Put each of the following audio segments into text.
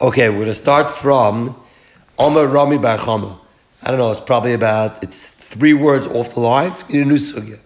Okay, we're going to start from Omer Rami Bar Chama. I don't know, it's probably about, it's three words off the line. It's going a new sugya.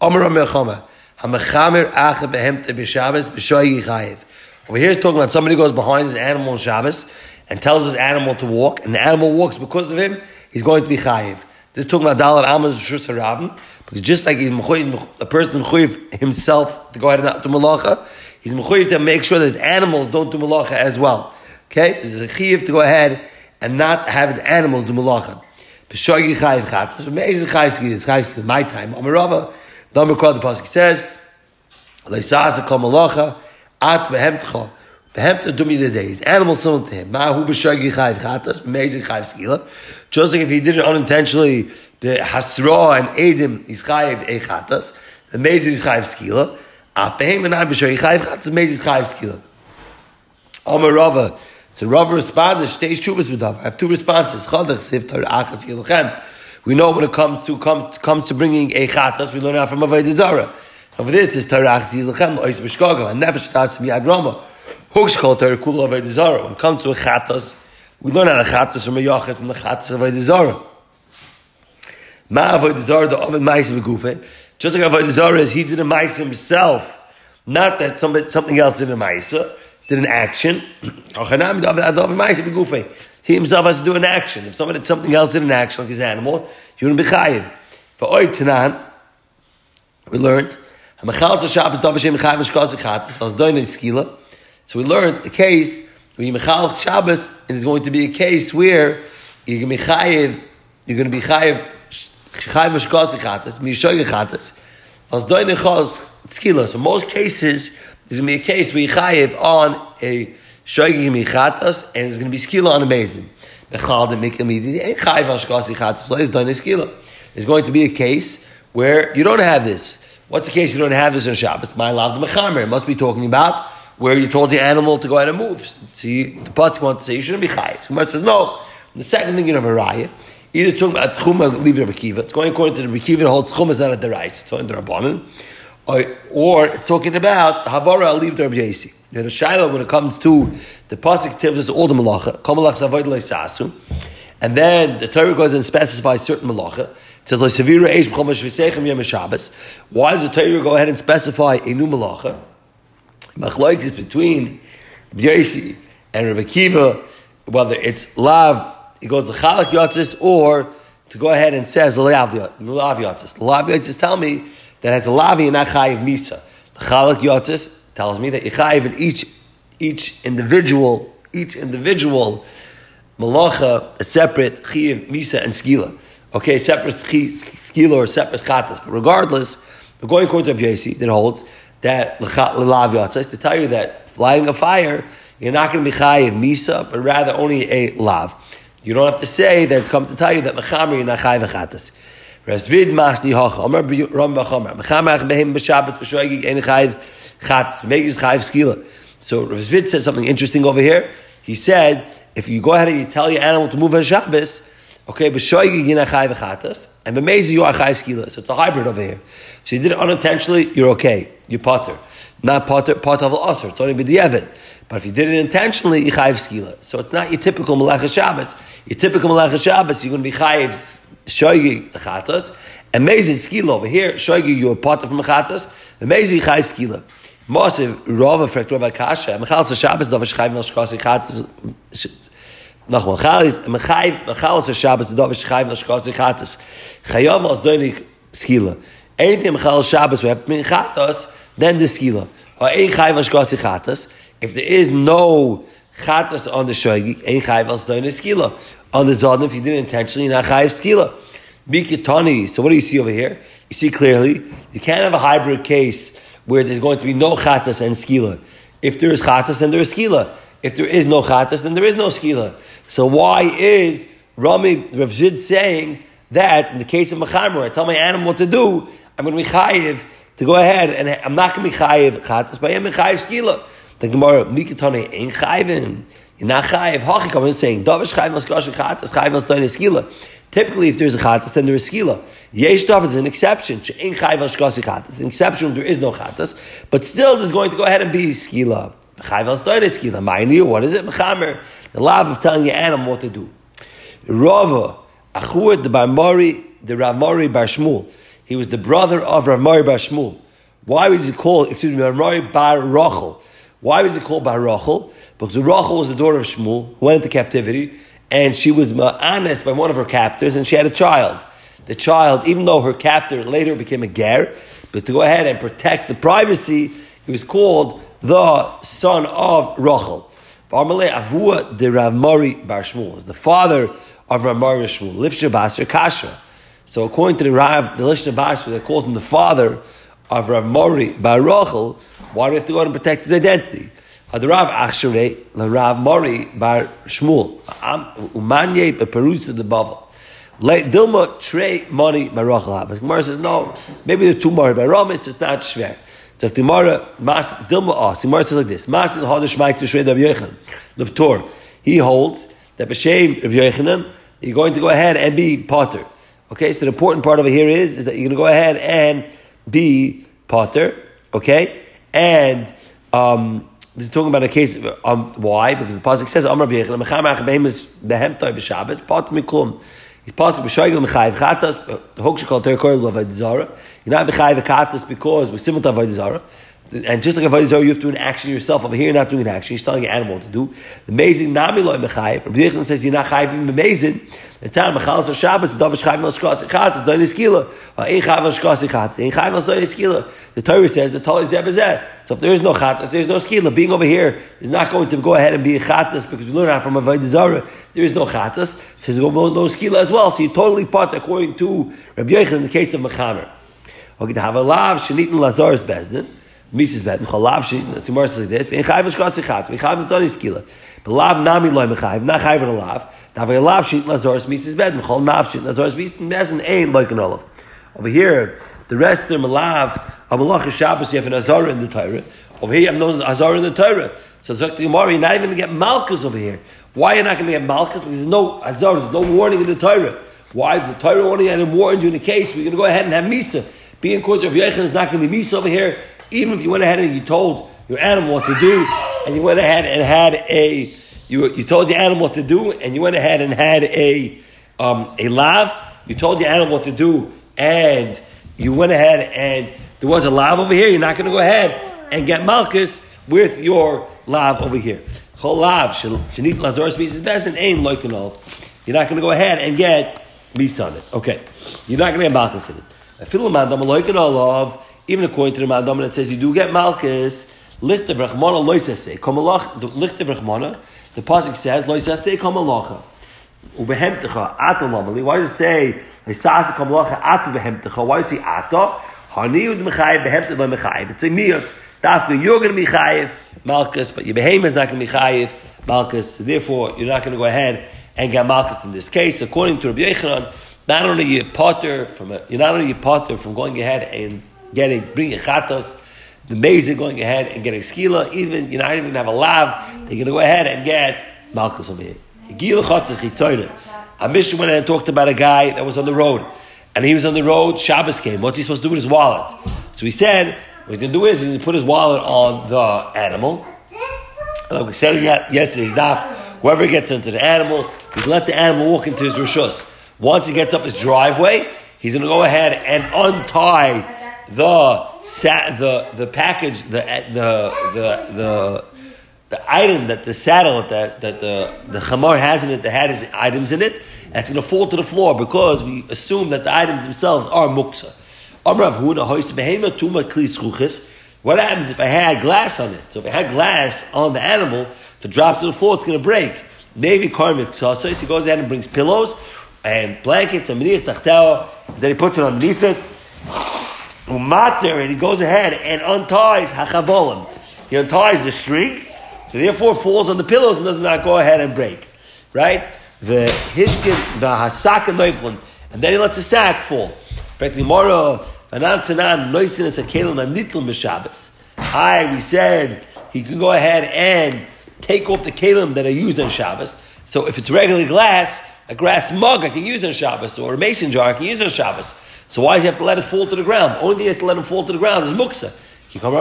Omer Rami Bar Chama. HaMechamer Acha Behemte B'Shabbos B'Shoy Yichayev. Over here it's talking about somebody goes behind his animal on Shabbos and tells his animal to walk, and the animal walks because of him, he's going to be chayiv. This is talking about Dalar Amos Shus Rabin, because just like he's mechuyev, a person mechuyev himself to go ahead and do malacha, he's mechuyev to make sure that his animals don't do malacha as well. Okay, this is a chiv to go ahead and not have his animals do malacha. B'shogi chayiv chatas, amazing chayiv ski, it's chayiv my time. Amarava, the Amar the pasuk says, "Leisasa kol malacha at behemtcha." Behemtcha dumi the days. Animals similar to him. Mahu b'shogi chayiv chatas, amazing chayiv skila. Just like if he did it unintentionally, the hasra and edim is chayiv echatas, amazing chayiv skila. At behem and I b'shogi chayiv chatas, amazing chayiv skila. Amarava. So Rav responded, stays shuvas with I have two responses. We know when it comes to come, comes to bringing a chatas, we learn out from Avodah Zarah. Over this is Tarachas Yilchem Lois B'Shkoga, and never starts Miyad Rama. Hooks called Tarakul Avodah Zarah. When it comes to a chatas, we learn out a chatas from a yachet from the chatas of Avodah Zarah. Ma Avodah Zarah, the Ovid Ma'asim Begufe, just like Avodah is, he did a Ma'asim himself, not that somebody, something else did a Ma'asim did an action. Oh, he himself has to do an action. If somebody did something else in an action, like his animal, he wouldn't be chayiv. For oy tanan, we learned, so we learned a case where you mechal Shabbos, and it's going to be a case where you're going to be chayiv, you're going to be chayiv, chayiv mishkos chatas, mishoy chatas, So most cases, there's going to be a case where you chayiv on a shoygig and it's going to be skila on a mazin. There's going to be a case where you don't have this. What's the case you don't have this on Shabbos? My love the mechamer. Must be talking about where you told the animal to go ahead and move. See, the Pasuk wants to say you shouldn't be chayiv. So says no. The second thing you have a raya. Either talking about chumah, leave Rabbi Kiva. It's going according to the Rabbi Kiva. It holds chumah is not at the rice. It's on the rabbanon uh, or, it's talking about Havara Aliv Darb Yasi. You know, Shiloh, when it comes to the Pasik Tivus, all the Malacha, Kamalach Zavoid Sasu, and then the Torah goes and specifies certain Malacha. It says. Why does the Torah go ahead and specify a new Malacha? Machloik is between Yasi and Rabbi Kiva, whether it's Lav, it goes to Chalak Yotzis, or to go ahead and says Lav Yotzis. Lav Yotzis tell me that has a lavi and not chayiv misa. The chalak yotzis tells me that you in each each individual each individual malacha separate chayiv misa and skila. Okay, separate skila or separate chatas. But regardless, we're going according to Abiyasi that holds that lav yotzis to tell you that flying a fire you're not going to be chayiv misa, but rather only a lav. You don't have to say that it's come to tell you that mechamer you're not chayiv chatas. Rav Zvid masni hocha. Amar Ram Bachamar. Mechamach behem b'Shabbos b'shoigig ein chayv chatz. Chayv skila. So Rav Zvid said something interesting over here. He said, if you go ahead and you tell your animal to move on Shabbos, okay, b'shoigig yina chayv chatz, and b'mezi you are chayv skila. So it's a hybrid over here. So you did it unintentionally, you're okay. You potter. Not potter, potter of the It's only b'di'evet. But if you did it intentionally, you chayv skila. So it's not your typical malach Shabbos. Your typical malach Shabbos, you're going to be chayv shoygi chatas, mezi skila over here, shoygi you're part of mechatas, Amazing chayv skila. Mosiv rova frekt rova kasha, mechal sa Shabbos dova shchayv mel shkasi chatas, noch mal chalis, mechayv, mechal sa Shabbos dova shchayv mel shkasi chatas, chayom als doinik skila. Anything mechal Shabbos we have to chatas, then the skila. Or ein chayv mel shkasi chatas, if there is no chatas on the shoygi, ein chayv doinik skila on the Zodin if you did it intentionally, not chayiv skila. Mikitani. So what do you see over here? You see clearly, you can't have a hybrid case where there's going to be no chatas and skila. If there is chatas, then there is skila. If there is no chatas, then there is no skila. So why is Rami Rav Zid saying that in the case of Mechamer, I tell my animal what to do, I'm going to be chayiv to go ahead and I'm not going to be chayiv chatas, but I am chayiv skila. The Gemara, Mikitani ain't chayivin. You're not chayiv. Hachikam is saying, Davish chayiv mas gosh chatas, chayiv mas doin skila. Typically, if there's a chatas, then there is skila. Yesh dav is an exception. She'en chayiv as gosh chatas. An exception there is no chatas, but still there's going to go ahead and be skila. What is it? Mechamer. The love of telling your animal what to do. Rava, Achur, the Barmori, the Ramori Bar Shmuel. He was the brother of Rav Mori Bar Shmuel. Why was he called, excuse me, Rav Mori Bar Rochel? Why was it called Bar Rochel? Because Rochel was the daughter of Shmuel, who went into captivity, and she was ma'anes by one of her captors, and she had a child. The child, even though her captor later became a ger, but to go ahead and protect the privacy, he was called the son of Rachel. Avua de Rav Mori Bar Shmuel is the father of Rav Mori Shmuel. Lifsha Basra Kasha. So according to the Rav, the Lishna Basra that calls him the father of Rav Mori Bar Rachel, why do we have to go and protect his identity? Hadarav Achshere Rav Mori Bar Shmuel. Umanye Beperusa the Bavel. Dilma Trey Money Bar Rachel. But Gemara says no. Maybe there's two more Bar Ramis. It's not schwer. So Gemara, Mas Dilma Os. Gemara says like this: Mas in Hodesh Mike to Shred Rabbi. The Ptor. He holds that b'shem Rabbi Yechonon, you're going to go ahead and be Potter. Okay, so the important part over here is, is that you're going to go ahead and be Potter. Okay, and um, this is talking about a case. Um, why? Because the pasuk says, "Amar b'yechon mecham achbeim is behemtoy b'Shabbos Potter miklum." He's possible b'shoigel mechayiv chatas. The hok shekol terkor l'avodah zara. You're not mechayiv chatas because we're similar to avodah. And just like a Avodah you have to do an action yourself. Over here, you're not doing an action. You're telling an animal what to do. The amazing nami loy mechayiv. Rabbi Yechon says you're not chayiv even amazing. The time mechalas or Shabbos, the v'dav chayiv al shkas echatz, it's doin eskila. Ein chayiv shkas echatz, ein eskila. The Torah says the Torah is zeh So if there is no chatas, there is no skila. Being over here is not going to go ahead and be a chatas because we learn that from Avodah Zarah. There is no chatas. It says no, no skila as well. So you totally part according to Rabbi Yechon in the case of mechamer. Okay, to have a lav shenitin lazar's bezdin. Mises bet chalav shi. The Gemara says like this: "Ve'in chayv shkat sechat, ve'in chayv doni skila." But lav nami loy mechayv, not chayv and lav. Davay lav shi lazoris mises bet mechol nav shi lazoris mises bezin ain like an olive. Over here, the rest of them lav a malach Shabbos. You have an azar in the Torah. Over here, have no azar in the Torah. So Zok the Gemara, you're not even to get malchus over here. Why you're not going to get malchus? Because there's no azar, there's no warning in the Torah. Why is the Torah only and warned you in the case? We're going to go ahead and have misa. Being court of Yechon is not going to be misa over here even if you went ahead and you told your animal what to do, and you went ahead and had a, you, you told the animal what to do, and you went ahead and had a, um, a lav, you told your animal what to do, and you went ahead and there was a lav over here, you're not going to go ahead and get malchus with your lav over here. Chol lav, shenit lazor species best, and ain loikanol. You're not going to go ahead and get mis on it. Okay. You're not going to get malchus in it. A filaman, dam loikanol of, even according to the Mandam, it says you do get Malchus, Loisase, the Pasuk says, Loisase Kamalacha. Ubehemtecha. Why does it say, Loisase Kamalacha, Ata? Why does it Behemte by Mechayev. It's a miyot. Dafka, you're going to be Chayev, Malchus, but your behemoth is not going to be Chayev, Malchus. Therefore, you're not going to go ahead and get Malchus in this case. According to Rabbi Yechanan, not only you potter from a, you're not only you potter from going ahead and getting bringing chatos, the mezid going ahead and getting skila, even you're not even have a lav, they're to go ahead and get malchus over here. A mission went and talked about a guy that was on the road, and he was on the road. Shabbos came. What's he supposed to do with his wallet? So he said, what he's going to do is he's to put his wallet on the animal. Like we said yesterday's daf, whoever gets into the animal, he's let the animal walk into his rishus. Once he gets up his driveway, he's going to go ahead and untie the the the package the the the the the item that the saddle that that the the chamar has in it that has items in it, that's going to fall to the floor because we assume that the items themselves are muksa. What happens if I had glass on it? So if I had glass on the animal, if it drops to the floor, it's going to break. Maybe karmic so he goes ahead and brings pillows and blankets and then he puts it underneath it umater, and he goes ahead and unties hachavolim. He unties the string, so therefore falls on the pillows and does not go ahead and break. Right? The hishkin, the hasaka noiflin, and then he lets the sack fall. Fact, tomorrow, anan tanan noisin is a kelim anitl mishabes. I, we said he can go ahead and take off the kalim that are used on Shabbos. So if it's regular glass, a glass mug I can use on Shabbos, or a mason jar I can use on Shabbos. So why does he have to let it fall to the ground? The only thing he has to let it fall to the ground is muksa. Talking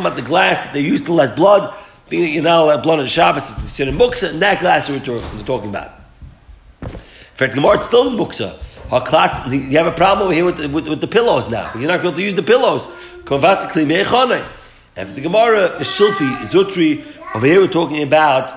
about the glass that they used to let blood. Being you know let blood on Shabbos, it's considered muksa, and that glass we're, talking about. In fact, Gemara, it's still in muksa. You have a problem over here with the, with, with the pillows now. You're not able to use the pillows. And for the Gemara, Shilfi, Zutri, over here we're talking about,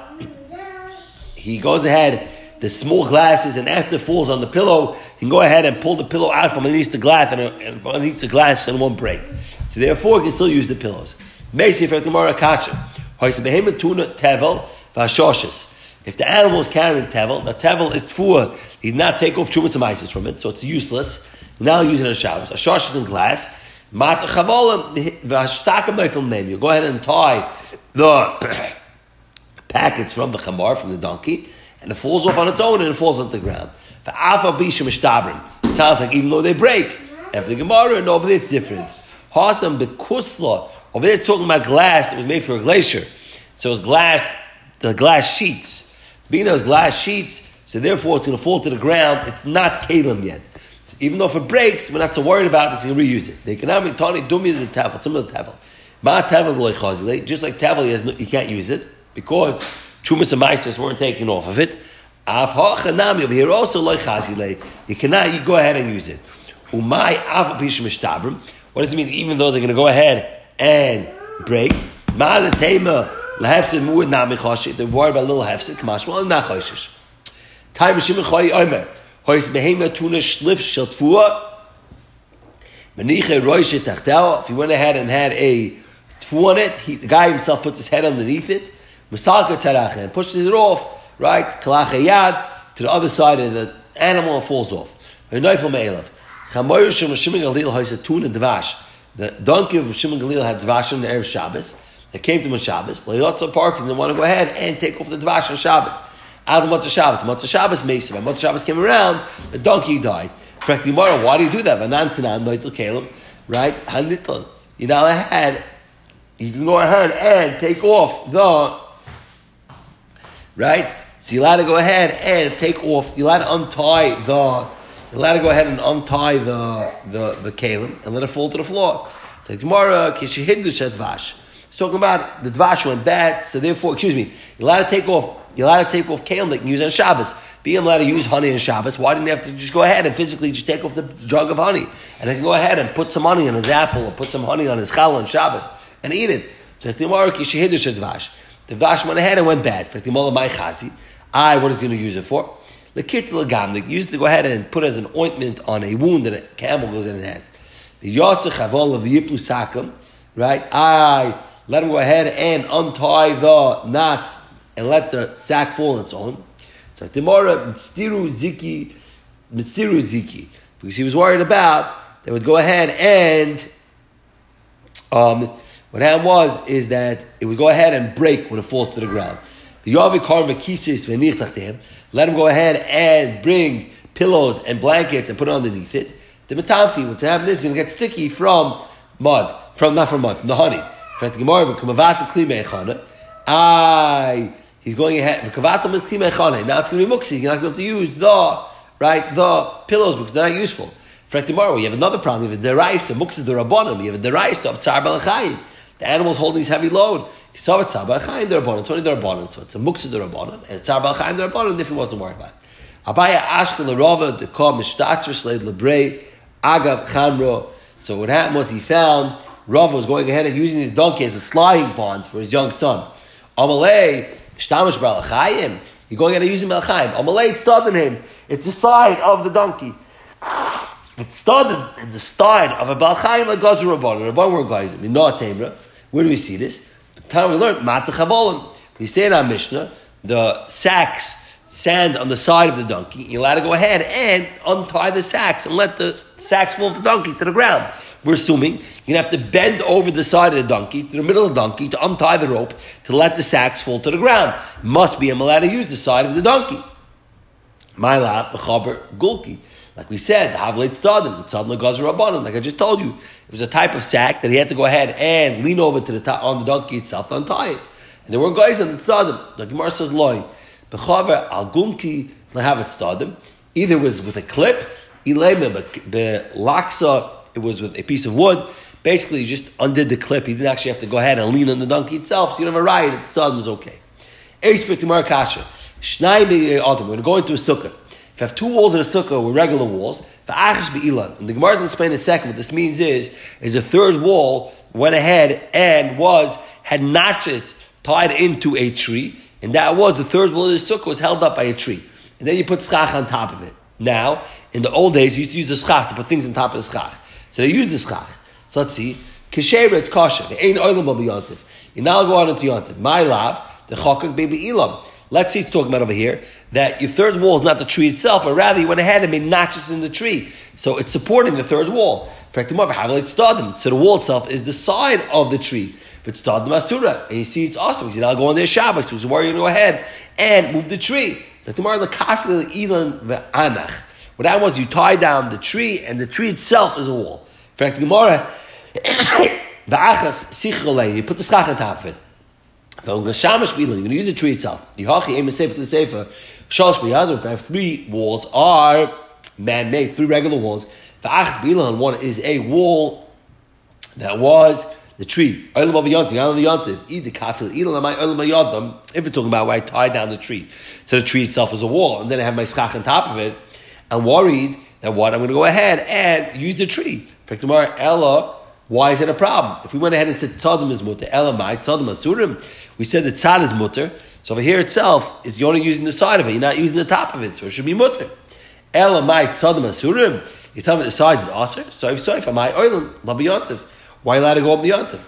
he goes ahead, the small glasses, and after falls on the pillow, he can go ahead and pull the pillow out from underneath the glass, and, uh, and from underneath the glass, and won't break. So therefore, he can still use the pillows. Mesi for Gemara, Kacha. tevel, If the animal is carrying tevel, the tevel is tfuah, he did not take off chumas and from it, so it's useless. Now use it on Shabbos. A shosh is in glass. Mat chavolim v'hashtakam noifim name. You go ahead and tie the packets from the chamar from the donkey, and it falls off on its own and it falls on the ground. It sounds like even though they break, after the Gemara, and over it's different. Hasam bekusla. Over there it's talking about glass that was made for a glacier. So it was glass, the glass sheets. Being those glass sheets, so therefore it's going to fall to the ground. It's not kalim yet. So even though if it breaks, we're not so worried about it you can reuse it. They can have it tani dumi the tavel, some of the tavel. Ma tavel just like tavel, you, no, you can't use it because chumas and maisis weren't taken off of it. Av ha'chanami over here also loichazile. You cannot. You go ahead and use it. Umay av mishtabrim. What does it mean? Even though they're going to go ahead and break, ma the tema lahefsid muad namichashi. They're worried about little hefsid. Kamash well nachoshish. Time shimon choy omer. Hois behema tuna shlif shel tfua. Meniche roishe tachtel. If he went ahead and had a tfu on it, he, the guy himself puts his head underneath it. Masalka taracha and pushes it off, right? Kalacha yad to the other side of the animal falls off. The donkey of Shimon Galil had dvash on the Erev Shabbos. They came to him on Shabbos. Playotza park and they want to go ahead and take off the dvash on Shabbos out of Motzah Shabbos. Motzah Shabbos Mesa. When Motzah Shabbos came around, the donkey died. Correct Gemara, why do you do that? Vanan Tanan, Noitel Caleb, right? Hanitlan. You know, ahead, you can go ahead and take off the, right? So you're allowed to go ahead and take off, you're allowed to untie the, you're allowed to go ahead and untie the, the, the kalim and let it fall to the floor. So Gemara, Kishihiddu Vash. It's talking about the Dvash went bad, so therefore, excuse me, you're allowed to take off you're allowed to take off kale that you can use on Shabbos. Being allowed to use honey on Shabbos, why didn't you have to just go ahead and physically just take off the jug of honey? And then go ahead and put some honey on his apple or put some honey on his challah on Shabbos and eat it. So the Dvash went ahead and went bad. For my chazi. I, what is he going to use it for? The kit legam, used to go ahead and put as an ointment on a wound that a camel goes in and has. The avol of the yiplu sakim, right? I let him go ahead and untie the knots and let the sack fall on its own. So Timora mitstiru ziki, mitstiru ziki, because he was worried about they would go ahead and um, what happened was is that it would go ahead and break when it falls to the ground. Let him go ahead and bring pillows and blankets and put it underneath it. The metamfi, what's happening is it's going to get sticky from mud, from not from mud, from the honey. I He's going ahead. Now it's going to be muksi. You're not going to able to use the right the pillows because they're not useful. For tomorrow, you have another problem. You have a deraisa, muksi the rabbanim. You have a deraisa of tzar balachayim. The animal's holding this heavy load. Kisav tzar balachayim the rabbanim. It's only the. So it's a muksi the rabbanim and tzar balachayim the rabbanim. If he wasn't worried about it. Abaya ashkel rova the kol mishtatcher lebrei agav chamro. So what happened was he found Rav was going ahead and using his donkey as a sliding pond for his young son. Amalei Shtamish Balachayim. You're going to use him Balachayim. Amalei, it's him. It's the side of the donkey. It's started in the side of a Balachayim like Gazer Rabban. Rabban were guys. Not Tamra. Where do we see this? The time we learned, Matachavolim. We say in our Mishnah, the sacks, sand on the side of the donkey, you're allowed to go ahead and untie the sacks and let the sacks fall off the donkey to the ground. We're assuming you're to have to bend over the side of the donkey, to the middle of the donkey, to untie the rope, to let the sacks fall to the ground. Must be, I'm allowed to use the side of the donkey. My lap, gulki. Like we said, the havlet the tzadna gazer rabbanim. Like I just told you, it was a type of sack that he had to go ahead and lean over to the top, on the donkey itself to untie it. And there were guys on the tzadim. The Gemara says loy, bechaver al gumki lehavet stadim. Either it was with a clip, ilema the laksa it was with a piece of wood. Basically, he just undid the clip. He didn't actually have to go ahead and lean on the donkey itself, so you don't have a riot. It stud was okay. Ace for Timar Kasha. Shnai We're going to a sukkah. If you have two walls in a sukkah with regular walls, and the Gemara going explain in a second what this means is, is a third wall went ahead and was, had notches tied into a tree, and that was, the third wall of the sukkah was held up by a tree. And then you put schach on top of it. Now, in the old days, you used to use the schach to put things on top of the schach. So they used the schach. So let's see. Kishera, it's kosher. The ain't oilam. You now go on into yontif. My love, the chokak baby ilam. Let's see, it's talking about over here that your third wall is not the tree itself, but rather you went ahead and made notches in the tree. So it's supporting the third wall. So the wall itself is the side of the tree. But start the masura, and you see it's awesome because you now go on there Shabbos, which is where you're going to go ahead and move the tree. So tomorrow the kafil ilan ve'anach. What that was, you tie down the tree, and the tree itself is a wall. In fact, the Gemara, the achas sichrolei, you put the schach on top of it. You're going to use the tree itself. Yihachi aim sefer to the. If I have three walls, are man-made, three regular walls. The achat bilan one is a wall that was the tree. If we're talking about where I tie down the tree, so the tree itself is a wall, and then I have my schach on top of it, I'm worried that what I'm going to go ahead and use the tree. Ella, why is it a problem? If we went ahead and said tzadim is mutter, elamai tzadim asurim, we said that tzad is mutter. So over here itself, it's you're only using the side of it. You're not using the top of it, so it should be mutter. Elamai tzadim asurim. You tell me the sides is aser. So if so, if am I oilim labiyantiv. Why allowed to go up the yontif?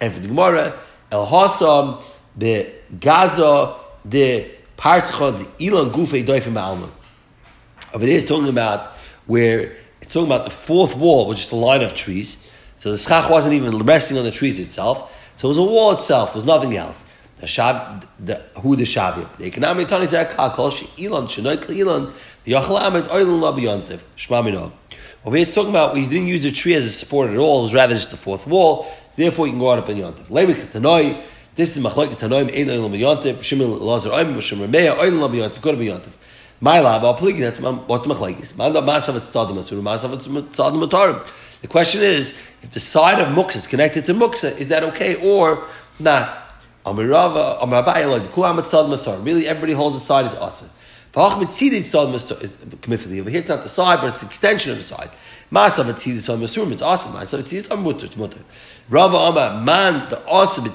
And for the Gemara, El Hasam, the Gaza, the Parsacha, the Ilan Gufe Doifim Alma. Over there, it's talking about where it's talking about the fourth wall, which is the line of trees. So the schach wasn't even resting on the trees itself. So it was a wall itself. It was nothing else. The shav, the who the shavia. The economic tani zeh kol she ilan shenoit ilan the amet oilan la biyantiv shma minah. Over here, it's talking about we didn't use the tree as a support at all. It was rather just the fourth wall. So therefore, you can go on up in Yontif. Lemik Tanoi. This is Machlokes Tanoim Ein Olam Yontif. Shimon Lazar Oim Shimon Meya Oim Lam Yontif. Go to Yontif. My lab, I'll plug that's what's machlekes. The question is, if the side of muksa is connected to muksa, is that okay or not? Really, everybody holds the side is awesome. Over here, it's not the side, but it's the extension of the side. Masav masurim. It's awesome. Mutter. It's. Rava Amar man the awesome. The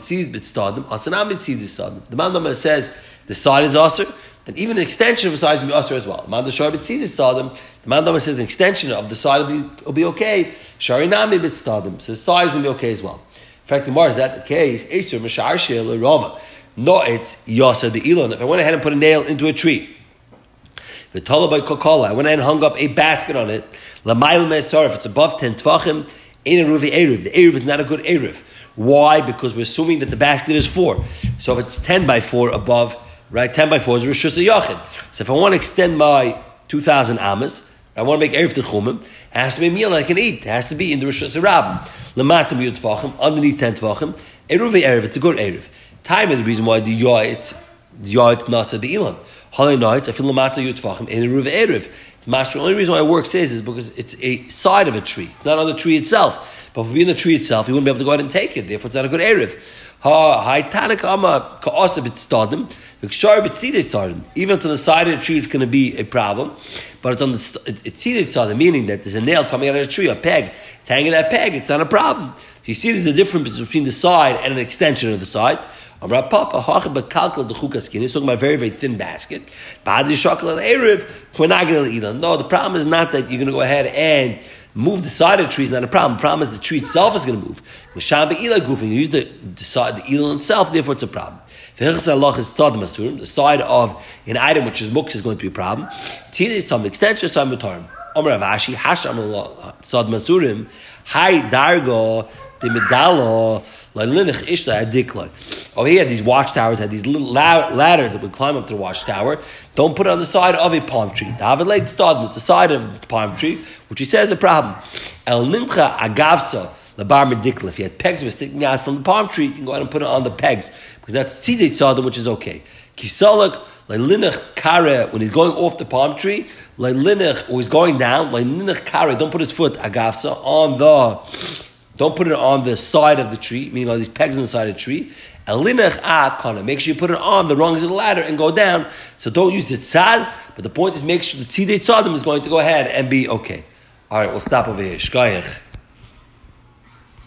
man says the side is awesome. Then even an extension of the side will be awesome as well. Man the shar b'tzid b'tzadim. The man says an extension of the side will be, will be okay. Shari nami b'tzadim. So the side will be okay as well. In fact, the Mar is that the case. Eser mashar shel Rava. No, it's yasa the ilon. If I went ahead and put a nail into a tree. The by kalkalah. I went ahead and hung up a basket on it. Lamail Me'esar, if it's above 10 tvachim, ain't a ruvi Erev. The Erev is not a good Erev. Why? Because we're assuming that the basket is 4. So if it's 10 by 4 above, right, 10 by 4 is Rosh Yachin. So if I want to extend my 2,000 amas, I want to make Erev Techumim, it has to be a meal I can eat. It has to be in the Rosh Hashanah. Lamatim Yud Tvachim, underneath 10 Tvachim, Eruvi Erev, it's a good Erev. Time is the reason why the Yoit, the Yoit Nasa the Ilan. Holly nights, I feel lamata yutvachim in a ruv erev. It's master. The only reason why it works is is because it's a side of a tree. It's not on the tree itself. But if we in the tree itself, you wouldn't be able to go out and take it. Therefore, it's not a good erev. Even to the side of the tree, it's going to be a problem. But it's on the it's tzidei stadim, meaning that there's a nail coming out of the tree, a peg. It's hanging that peg. It's not a problem. So you see, there's the difference between the side and an extension of the side. Amra Papa, Hachim Bekalkel the Chukaskin. He's talking about a very, very thin basket. Badi Shakal Erev, Kwanagil No, the problem is not that you're going to go ahead and move the side of the tree is not a problem. The problem is the tree itself is going to move. Gufin, you use the, the side, the Elon itself, therefore it's a problem. The side of an item which is muks is going to be a problem. Tina is some extension, some mutarim. Amr Avashi, Hasham Sad Masurim, Hai Dargo, the medalo linich ishta adikla. Oh, he had these watchtowers, had these little ladders that would climb up to the watchtower. Don't put it on the side of a palm tree. David laid stad, it's the side of the palm tree, which he says is a problem. El nimcha agavsa. Labar medikla. If you had pegs were sticking out from the palm tree, you can go ahead and put it on the pegs because that's tzidei tzadam, which is okay. Kisalak Leilinach kare, when he's going off the palm tree, leilinach, or he's going down, leilinach kare, don't put his foot, agafsa, on the, don't put it on the side of the tree, meaning all these pegs on the side of the tree. Elinach akana, make sure you put it on the rungs of the ladder and go down. So don't use the tzad, but the point is make sure the tzidei tzadim is going to go ahead and be okay. All right, we'll stop over here.